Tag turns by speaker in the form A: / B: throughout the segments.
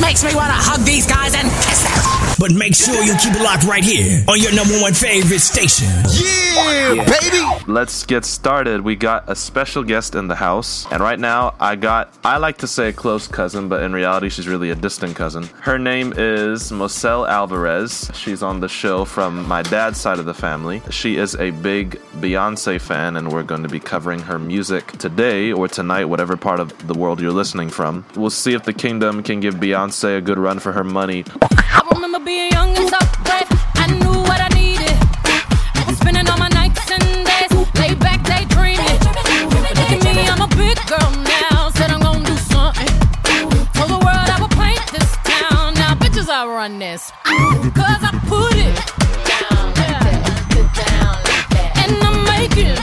A: Makes me want to hug these guys and kiss them.
B: But make sure you keep it locked right here on your number one favorite station.
C: Yeah, yeah, baby.
D: Let's get started. We got a special guest in the house, and right now I got, I like to say a close cousin, but in reality, she's really a distant cousin. Her name is Moselle Alvarez. She's on the show from my dad's side of the family. She is a big Beyonce fan, and we're going to be covering her music today or tonight, whatever part of the world you're listening from. We'll see if the kingdom can give Beyonce a good run for her money.
E: Being young and so brave. I knew what I needed. Was spending all my nights and days, lay back daydreaming. Look at me, I'm a big girl now. Said I'm gonna do something. Told the world I would paint this town. Now bitches, I run this. Cause I put it down like that. And I'm making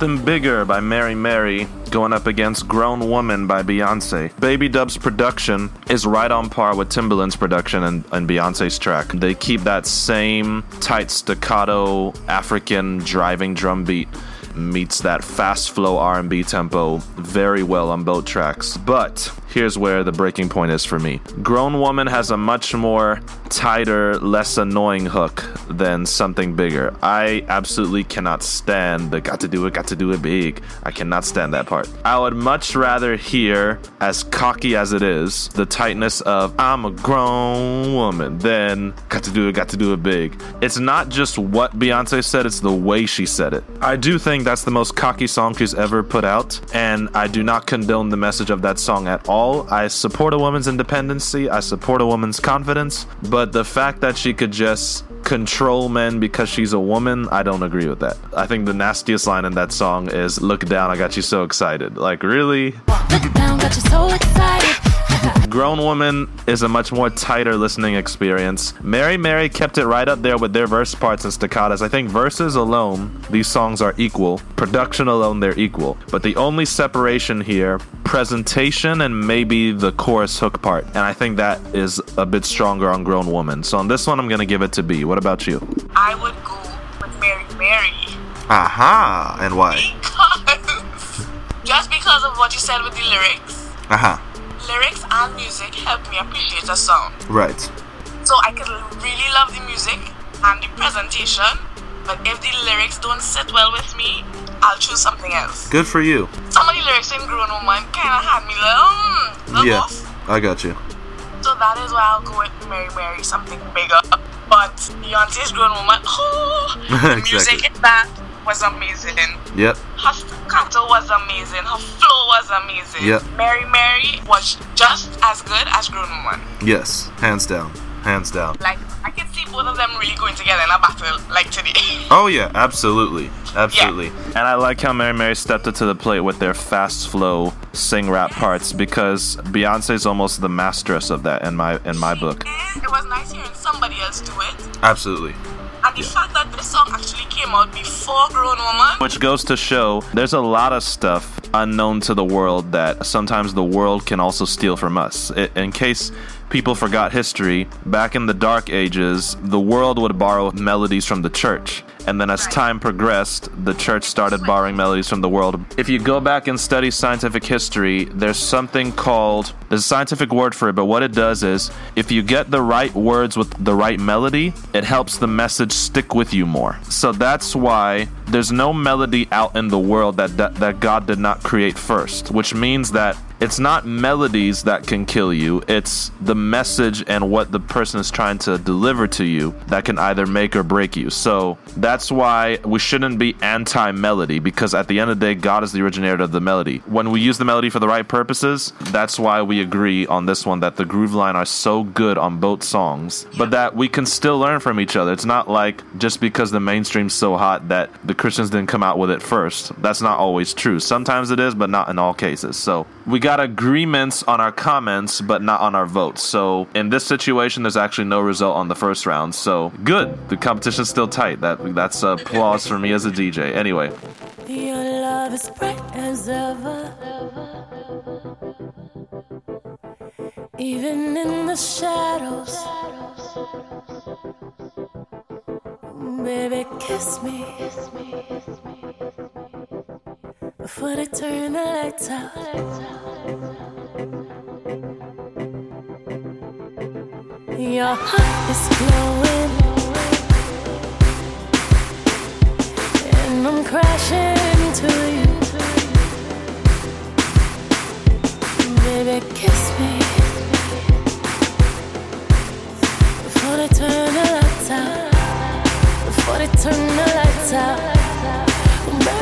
D: Something Bigger by Mary Mary going up against Grown Woman by Beyonce. Baby Dub's production is right on par with Timbaland's production and, and Beyonce's track. They keep that same tight staccato African driving drum beat meets that fast flow R&B tempo very well on both tracks. But here's where the breaking point is for me. Grown Woman has a much more tighter, less annoying hook than something bigger. I absolutely cannot stand the got to do it, got to do it big. I cannot stand that part. I would much rather hear, as cocky as it is, the tightness of I'm a grown woman than got to do it, got to do it big. It's not just what Beyonce said, it's the way she said it. I do think that's the most cocky song she's ever put out, and I do not condone the message of that song at all. I support a woman's independency, I support a woman's confidence, but the fact that she could just control men because she's a woman, I don't agree with that. I think the nastiest line in that song is Look down, I got you so excited. Like, really?
F: Look down, got you so excited.
D: Grown Woman is a much more tighter listening experience. Mary Mary kept it right up there with their verse parts and staccatos. I think verses alone, these songs are equal. Production alone, they're equal. But the only separation here, presentation and maybe the chorus hook part. And I think that is a bit stronger on Grown Woman. So on this one, I'm going to give it to B. What about you?
G: I would go with Mary Mary
H: Aha. And why?
G: because just because of what you said with the lyrics,
H: Aha.
G: Lyrics and music help me appreciate a song.
H: Right.
G: So I could really love the music and the presentation, but if the lyrics don't sit well with me, I'll choose something else.
H: Good for you.
G: Some of the lyrics in Grown Woman kind of had me like, mm,
H: Yeah.
G: off.
H: I got you.
G: So that is why I'll go with Mary Mary, something bigger. But Beyonce's Grown Woman, oh, the
H: Exactly.
G: music is that was amazing.
H: Yep.
G: Her staccato was amazing. Her flow was amazing.
H: Yep.
G: Mary Mary was just as good as Grown Woman.
H: Yes. Hands down. Hands down.
G: Like I can see both of them really going together in a battle like today.
H: Oh yeah, absolutely. Absolutely.
D: And I like how Mary Mary stepped up to the plate with their fast flow sing rap parts because Beyonce's almost the masteress of that in my in my book.
G: it was nice hearing somebody else do it.
H: Absolutely.
G: And the fact that this song actually came out before Grown Woman.
D: Which goes to show there's a lot of stuff unknown to the world that sometimes the world can also steal from us. In case people forgot history, back in the Dark Ages, the world would borrow melodies from the church. And then as time progressed, the church started borrowing melodies from the world. If you go back and study scientific history, there's something called, there's a scientific word for it, but what it does is if you get the right words with the right melody, it helps the message stick with you more. So that's why there's no melody out in the world that, that, that God did not create first, which means that it's not melodies that can kill you, it's the message and what the person is trying to deliver to you that can either make or break you. So that's why we shouldn't be anti melody because at the end of the day, God is the originator of the melody. When we use the melody for the right purposes, that's why we agree on this one that the groove line are so good on both songs, but that we can still learn from each other. It's not like just because the mainstream's so hot that the Christians didn't come out with it first. That's not always true. Sometimes it is, but not in all cases. So we got agreements on our comments, but not on our votes. So in this situation, there's actually no result on the first round. So good. The competition's still tight. That that's uh, applause for me as a DJ. Anyway,
F: Your love is bright as ever. Even in the shadows. Baby, kiss me. Before they turn the lights out. Your heart is glowing. Crashing into you. Baby, kiss me before they turn the lights out. Before they turn the lights out.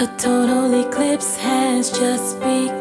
F: A total eclipse has just begun.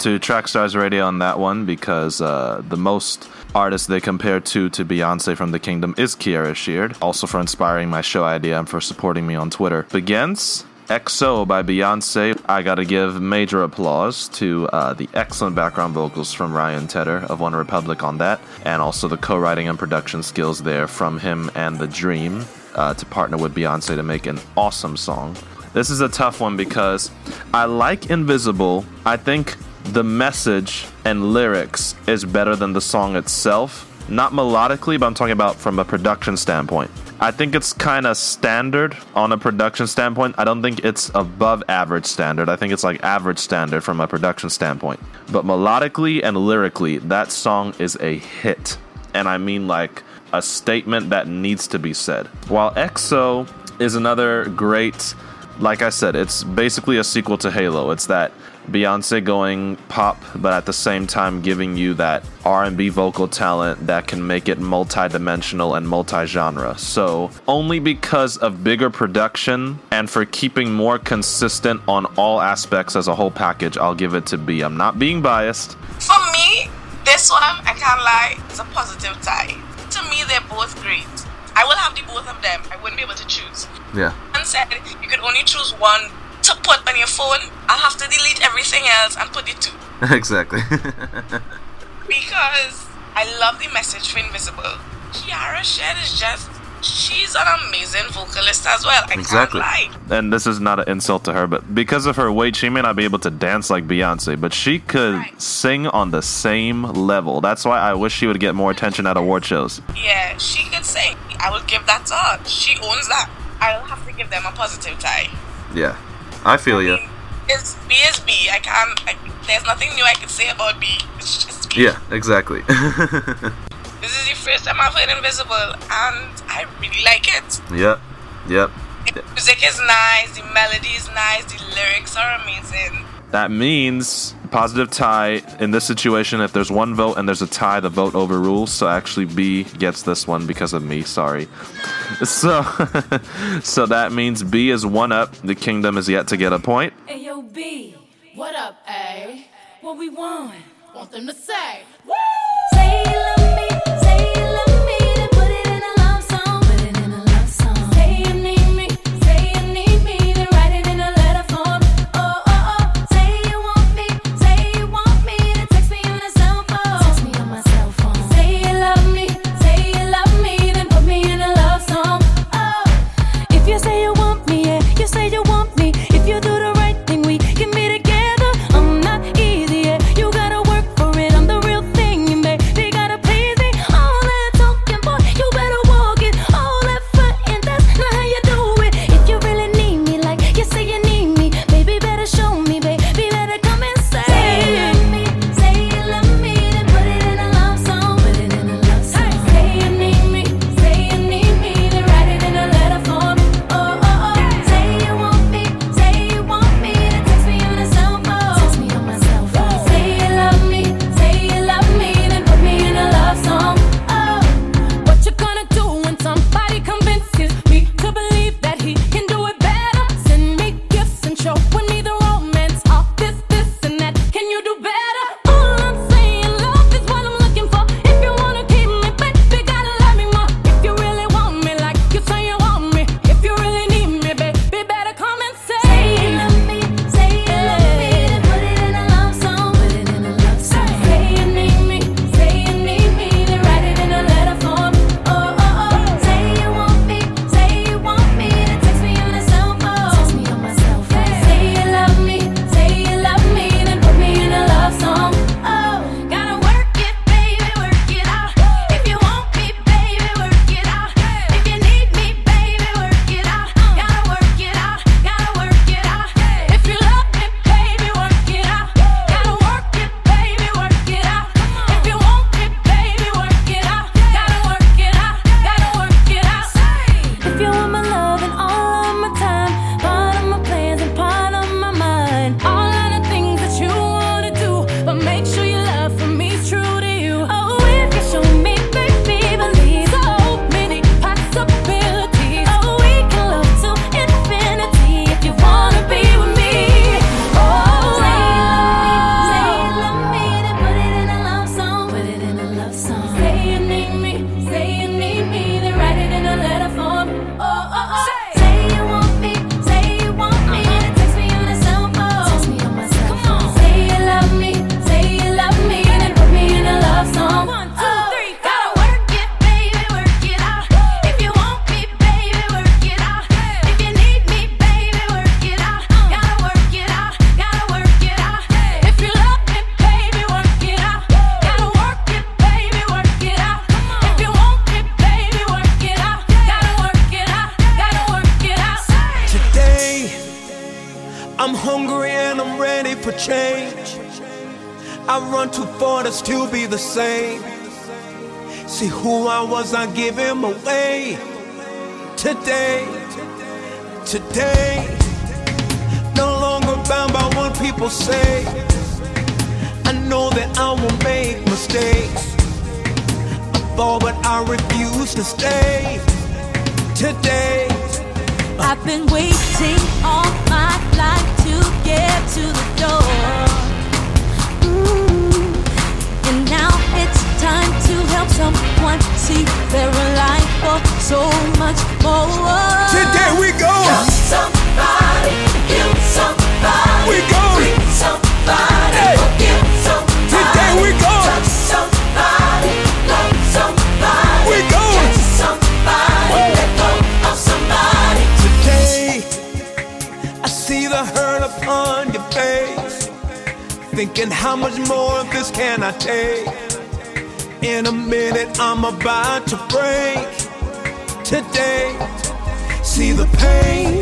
F: To
D: Trackstars Radio on that one because uh, the most artist they compare to to Beyonce from the Kingdom is Kierra Sheard. Also for inspiring my show idea and for supporting me on Twitter. Begins. XO by Beyonce. I gotta give major applause to uh, the excellent background vocals from Ryan Tedder of OneRepublic on that, and also the co writing and production skills there from him and The Dream uh, to partner with Beyonce to make an awesome song. This is a tough one because I like Invisible. I think the message and lyrics is better than the song itself. Not melodically, but I'm talking about from a production standpoint. I think it's kind of standard on a production standpoint. I don't think it's above average standard. I think it's like average standard from a production standpoint. But melodically and lyrically, that song is a hit. And I mean like a statement that needs to be said. While XO is another great like I said, it's basically a sequel to Halo. It's that Beyonce going pop, but at the same time giving you that R&B vocal talent that can make it multi-dimensional and multi-genre. So, only because of bigger production and for keeping more consistent on all aspects as a whole package, I'll give it to B. I'm not being biased.
G: For me, this one, I can't lie, is a positive tie. To me, they're both great. I will have the both of them. I wouldn't be able to choose.
H: Yeah.
G: And said you could only choose one to put on your phone. I'll have to delete everything else and put it to.
H: exactly.
G: Because I love the message for Invisible. Kierra Sheard is just, she's an amazing vocalist as well. I
H: Exactly.
G: can't lie.
D: and this is not an insult to her, but because of her weight, she may not be able to dance like Beyonce, but she could
G: Right.
D: sing on the same level. That's why I wish she would get more attention at award shows.
G: Yeah, she could sing. I will give that to her. She owns that. I'll have to give them a positive tie.
H: yeah. I feel you.
G: It's B is B. I can't. I, there's nothing new I can say about B. It's just B.
H: Yeah, exactly.
G: This is the first time I've heard Invisible, and I really like it.
H: yep. Yep.
G: The music is nice, the melody is nice, the lyrics are amazing.
D: That means positive tie in this situation. If there's one vote and there's a tie, the vote overrules. So actually, B gets this one because of me. Sorry. So, so that means B is one up. The kingdom is yet to get a point.
F: Hey yo, B, what up, A? What we want? Want them to say, Woo! Say you love me, say you love me,
C: same. See who I was, I give him away. Today, today, no longer bound by what people say. I know that I will make mistakes. I fall, but I refuse to stay. Today,
F: I've been waiting all my life to get to the door. Time to help someone see their life for so much more.
C: today we go.
F: Somebody, heal somebody,
C: We go.
F: free somebody,
C: Hey.
F: Oh, forgive somebody,
C: Today we go.
F: touch somebody, love somebody,
C: We go.
F: catch somebody, let go of somebody.
C: Today, I see the hurt upon your face. Thinking, how much more of this can I take? In a minute, I'm about to break. Today, see the pain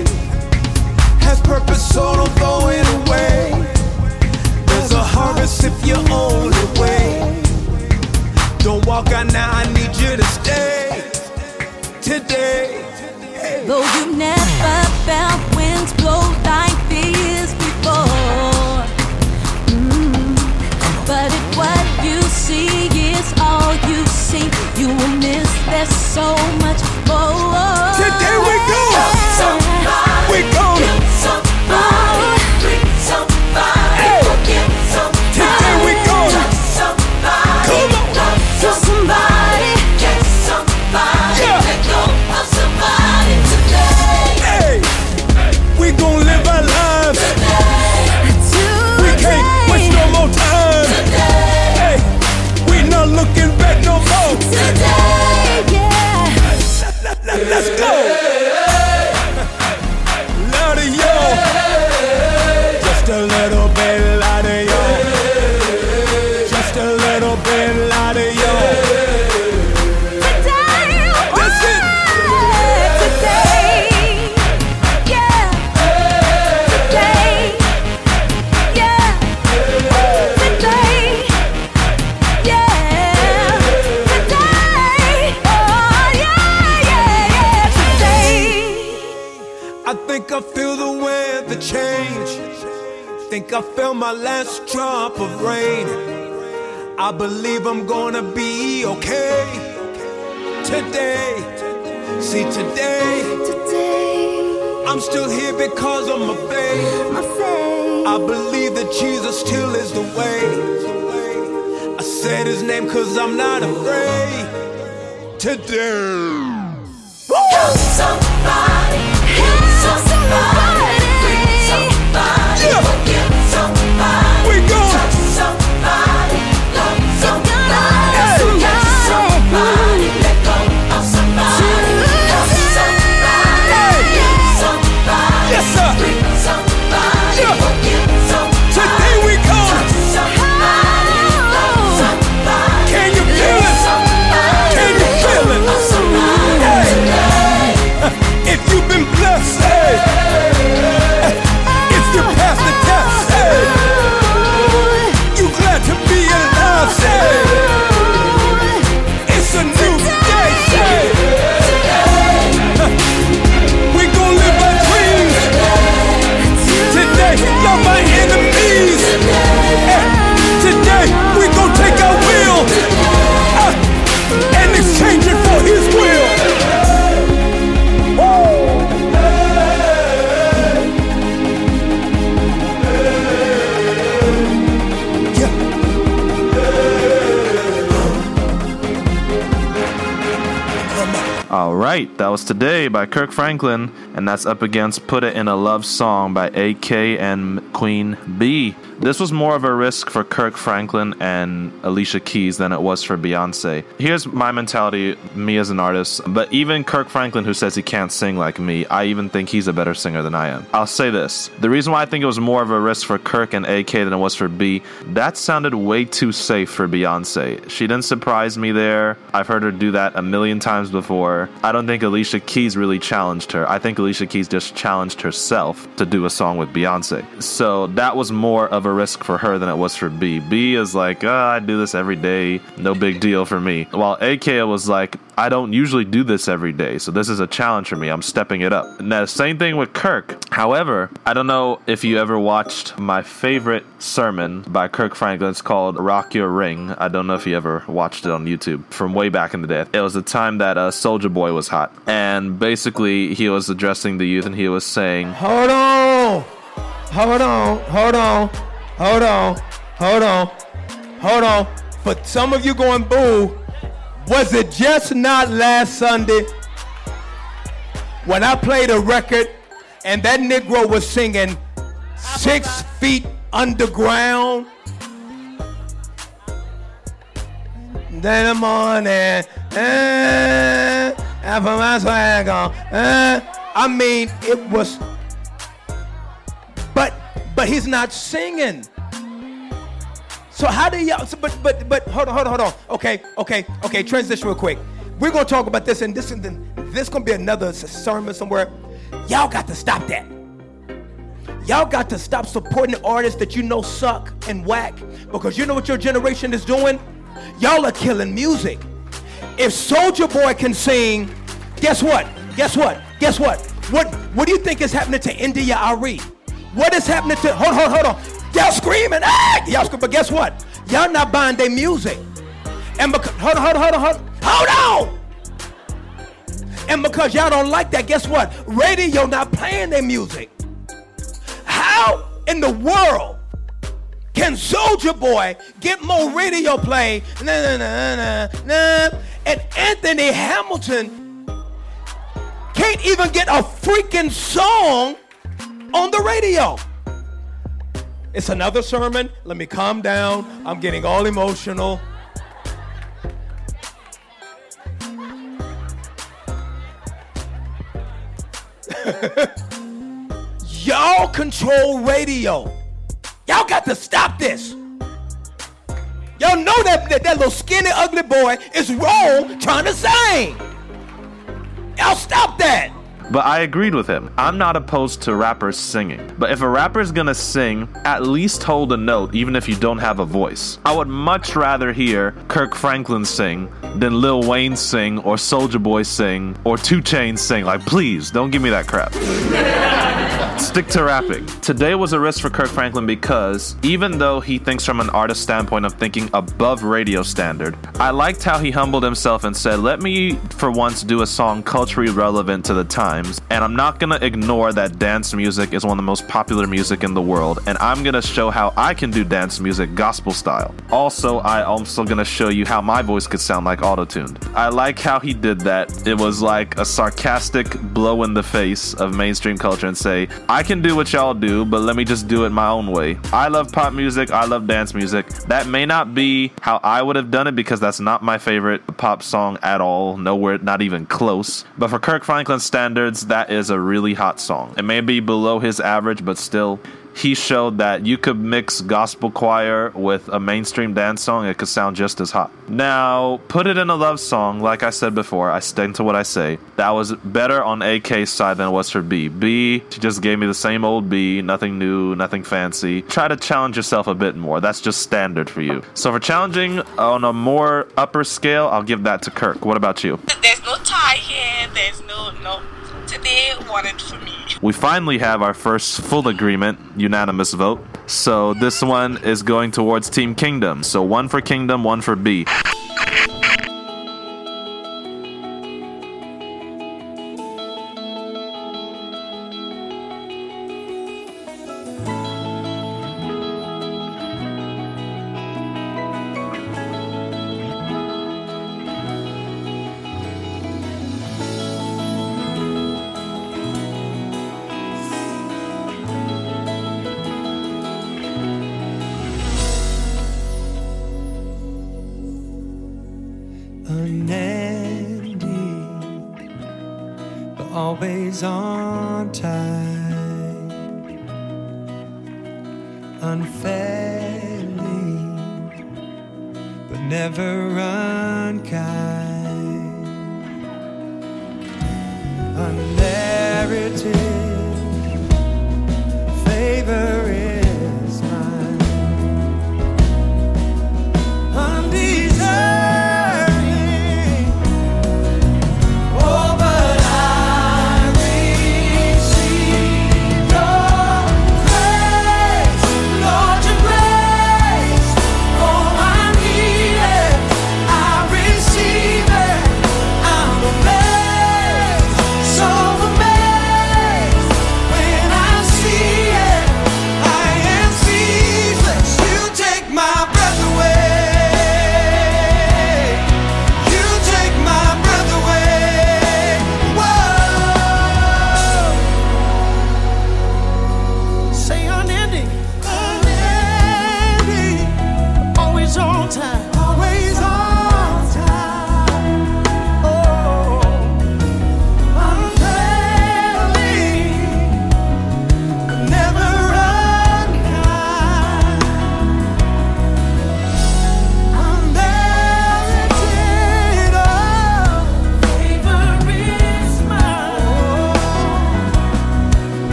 C: still here because of my faith. I believe that Jesus still is the way. I said his name cause I'm not afraid. Today.
F: Somebody, heal somebody,
D: Today by Kirk Franklin, and that's up against Put It in a Love Song by AK and Queen B. This was more of a risk for Kirk Franklin and Alicia Keys than it was for Beyonce. Here's my mentality, me as an artist, but even Kirk Franklin, who says he can't sing like me, I even think he's a better singer than I am. I'll say this the reason why I think it was more of a risk for Kirk and AK than it was for B, that sounded way too safe for Beyonce. She didn't surprise me there. I've heard her do that a million times before. I don't think Alicia Keys really challenged her. I think Alicia Keys just challenged herself to do a song with Beyonce. So that was more of a risk for her than it was for B. B is like, oh, I do this every day, no big deal for me. While AK was like, I don't usually do this every day, so this is a challenge for me. I'm stepping it up. Now, same thing with Kirk. However, I don't know if you ever watched my favorite sermon by Kirk Franklin. It's called Rock Your Ring. I don't know if you ever watched it on YouTube from way back in the day. It was the time that uh, Soulja Boy was hot. And basically, he was addressing the youth and he was saying,
C: Hold on. Hold on. Hold on. Hold on. Hold on. Hold on. For some of you going boo, was it just not last Sunday when I played a record and that Negro was singing Six Feet Underground? Then the morning, eh, for my swag on, eh. I mean, it was, but he's not singing. So how do y'all? So, but but but hold on hold on hold on. Okay okay okay. Transition real quick. We're gonna talk about this, and this is this gonna be another sermon somewhere. Y'all got to stop that. Y'all got to stop supporting artists that you know suck and whack because you know what your generation is doing. Y'all are killing music. If Soulja Boy can sing, guess what? Guess what? Guess what? What what do you think is happening to India.Arie? What is happening to hold hold hold on? Y'all screaming, ah! Y'all screaming, but guess what? Y'all not buying their music. And because hold on, hold on, hold on, hold on, on. And because y'all don't like that, guess what? Radio not playing their music. How in the world can Soulja Boy get more radio play? Nah, nah, nah, nah. And Anthony Hamilton can't even get a freaking song on the radio. It's another sermon. Let me calm down. I'm getting all emotional. Y'all control radio. Y'all got to stop this. Y'all know that, that that little skinny ugly boy is wrong trying to sing. Y'all stop that.
D: But I agreed with him. I'm not opposed to rappers singing. But if a rapper's gonna sing, at least hold a note, even if you don't have a voice. I would much rather hear Kirk Franklin sing than Lil Wayne sing, or Soulja Boy sing, or 2 Chainz sing. Like, please, don't give me that crap. Stick to rapping. Today was a risk for Kirk Franklin because even though he thinks from an artist standpoint of thinking above radio standard, I liked how he humbled himself and said, Let me for once do a song culturally relevant to the times, and I'm not gonna ignore that dance music is one of the most popular music in the world, and I'm gonna show how I can do dance music gospel style. Also, I also gonna show you how my voice could sound like auto-tuned. I like how he did that. It was like a sarcastic blow in the face of mainstream culture and say, I can do what y'all do, but let me just do it my own way. I love pop music, I love dance music. That may not be how I would have done it because that's not my favorite pop song at all, nowhere, not even close. But for Kirk Franklin standards, that is a really hot song. It may be below his average, but still, he showed that you could mix gospel choir with a mainstream dance song, it could sound just as hot. Now, put it in a love song, like I said before, I stick to what I say. That was better on AK's side than it was for B. B, she just gave me the same old B, nothing new, nothing fancy. Try to challenge yourself a bit more. That's just standard for you. So for challenging on a more upper scale, I'll give that to Kirk. What about you?
G: There's no tie here. There's no no. Today, wanted for me.
D: We finally have our first full agreement, unanimous vote. So this one is going towards Team Kingdom. So one for Kingdom, one for B.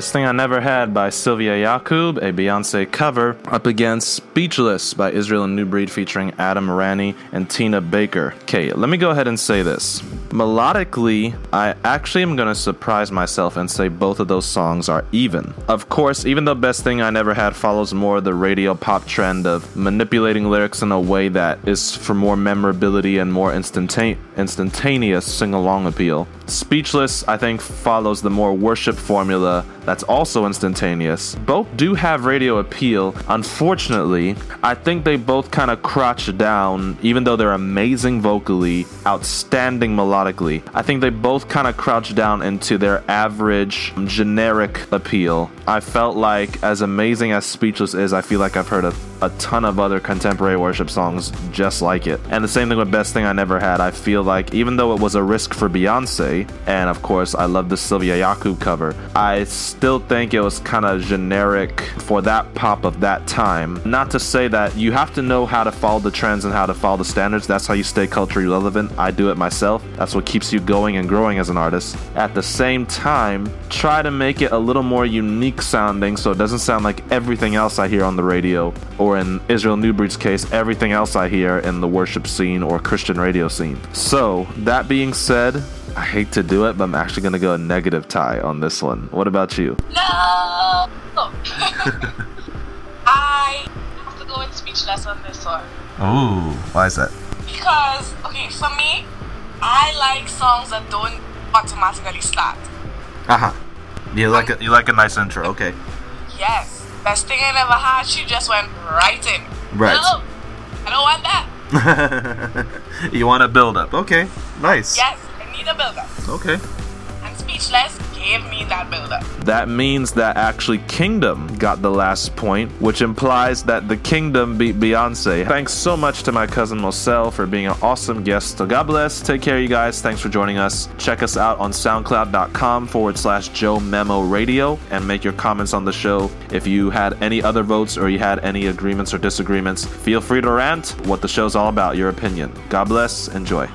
D: Best Thing I Never Had by Sylvia Yakub, a Beyonce cover, up against Speechless by Israel and New Breed featuring Adam Rani and Tina Baker. Okay, let me go ahead and say this. Melodically, I actually am going to surprise myself and say both of those songs are even. Of course, even though Best Thing I Never Had follows more the radio pop trend of manipulating lyrics in a way that is for more memorability and more instantane- instantaneous sing along appeal, Speechless, I think, follows the more worship formula that's also instantaneous. Both do have radio appeal. Unfortunately, I think they both kind of crouch down, even though they're amazing vocally, outstanding melodically. I think they both kind of crouch down into their average, generic appeal. I felt like, as amazing as Speechless is, I feel like I've heard a, a ton of other contemporary worship songs just like it. And the same thing with Best Thing I Never Had. I feel like, even though it was a risk for Beyonce, and of course, I love the Sylvia Yakub cover, I still think it was kind of generic for that pop of that time. Not to say that you have to know how to follow the trends and how to follow the standards. That's how you stay culturally relevant. I do it myself. That's what keeps you going and growing as an artist. At the same time, try to make it a little more unique sounding so it doesn't sound like everything else I hear on the radio, or in Israel Newbreed's case, everything else I hear in the worship scene or Christian radio scene. So, that being said, I hate to do it, but I'm actually going to go a negative tie on this one. What about you?
G: No! I have to go with speechless on this one.
H: Ooh, why is that?
G: Because, okay, for me, I like songs that don't automatically start.
H: Uh huh. You like a you like a nice intro, okay?
G: Yes. Best thing I ever had. She just went right in.
H: Right.
G: No, I don't want that.
D: you want a build up. Okay. Nice.
G: Yes, I need a build up.
D: Okay.
G: I'm speechless give me that.
F: That means that actually Kingdom got the last point, which implies that the Kingdom beat Beyonce. Thanks so much to my cousin Moselle for being an awesome guest. So God bless. Take care, you guys. Thanks for joining us. Check us out on soundcloud.com forward slash Joe Memo Radio and make your comments on the show. If you had any other votes or you had any agreements or disagreements, feel free to rant what the show's all about, your opinion. God bless. Enjoy.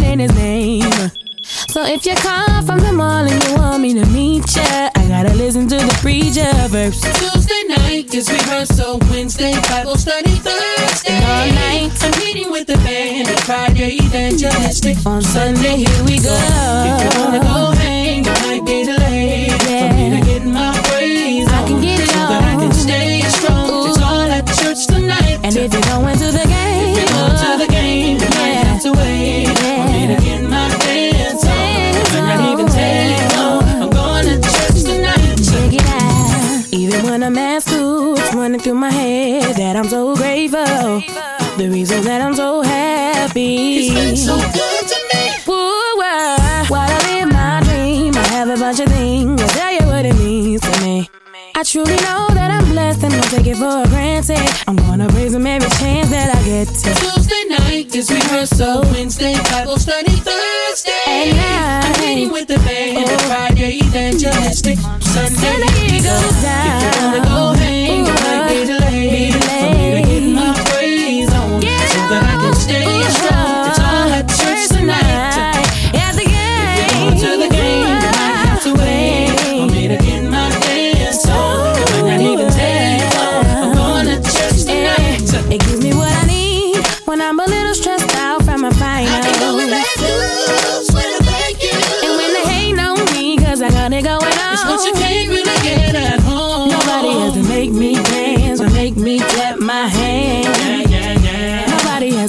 F: Believing in his name. So if you come from the mall and you want me to meet ya, I gotta listen to the preacher first.
E: Tuesday night is rehearsal. Wednesday Bible study. Thursday
F: And all night.
E: I'm meeting with the band. And Friday evangelistic.
F: On Sunday, here we go.
E: If you wanna go hang, it might be delayed for me to get my praise
F: I
E: on,
F: can get it
E: so that I can stay strong. It's all at church tonight.
F: And if you're going to the game,
E: If you go to the game, I'm
F: at school, it's running through my head that I'm so grateful. The reason that I'm so happy.
E: It's been so good to me.
F: Ooh, while I live my dream, I have a bunch of things. I'll tell you what it means to me. I truly know that I'm blessed and don't take it for granted. I'm gonna praise him every chance that I get to.
E: Tuesday night is rehearsal. Wednesday Bible study. Thursday
F: And now-
E: I'm meeting with the band. And oh. Friday evangelistic. Sunday
F: Sunday
E: go.
F: down.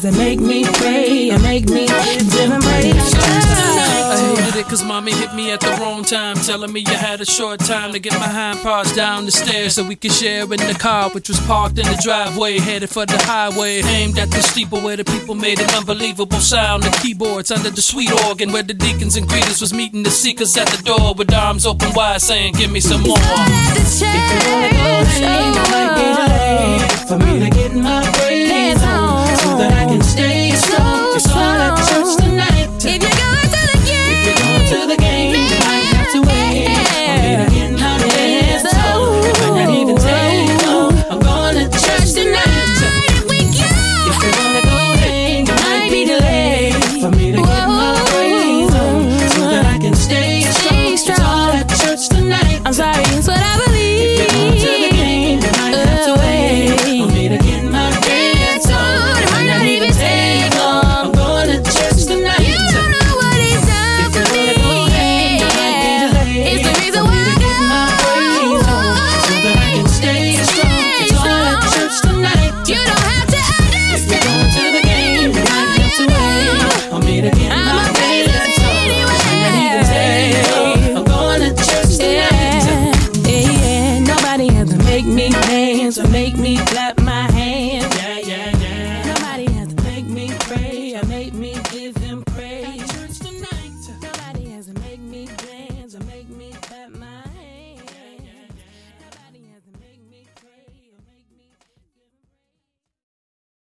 F: Has to make me pray and make me praise.
I: I hated it cause mommy hit me at the wrong time, telling me you had a short time to get my hind parts down the stairs so we could share in the car, which was parked in the driveway, headed for the highway, aimed at the steeple where the people made an unbelievable sound. The keyboards under the sweet organ where the deacons and greeters was meeting the seekers at the door with arms open wide, saying, "Give me some more."
E: If you wanna go hang, it might be delayed for me to get my praise on, that I can stay strong. It's all at church tonight.
F: If you're going to the game,
E: If you're going to the game,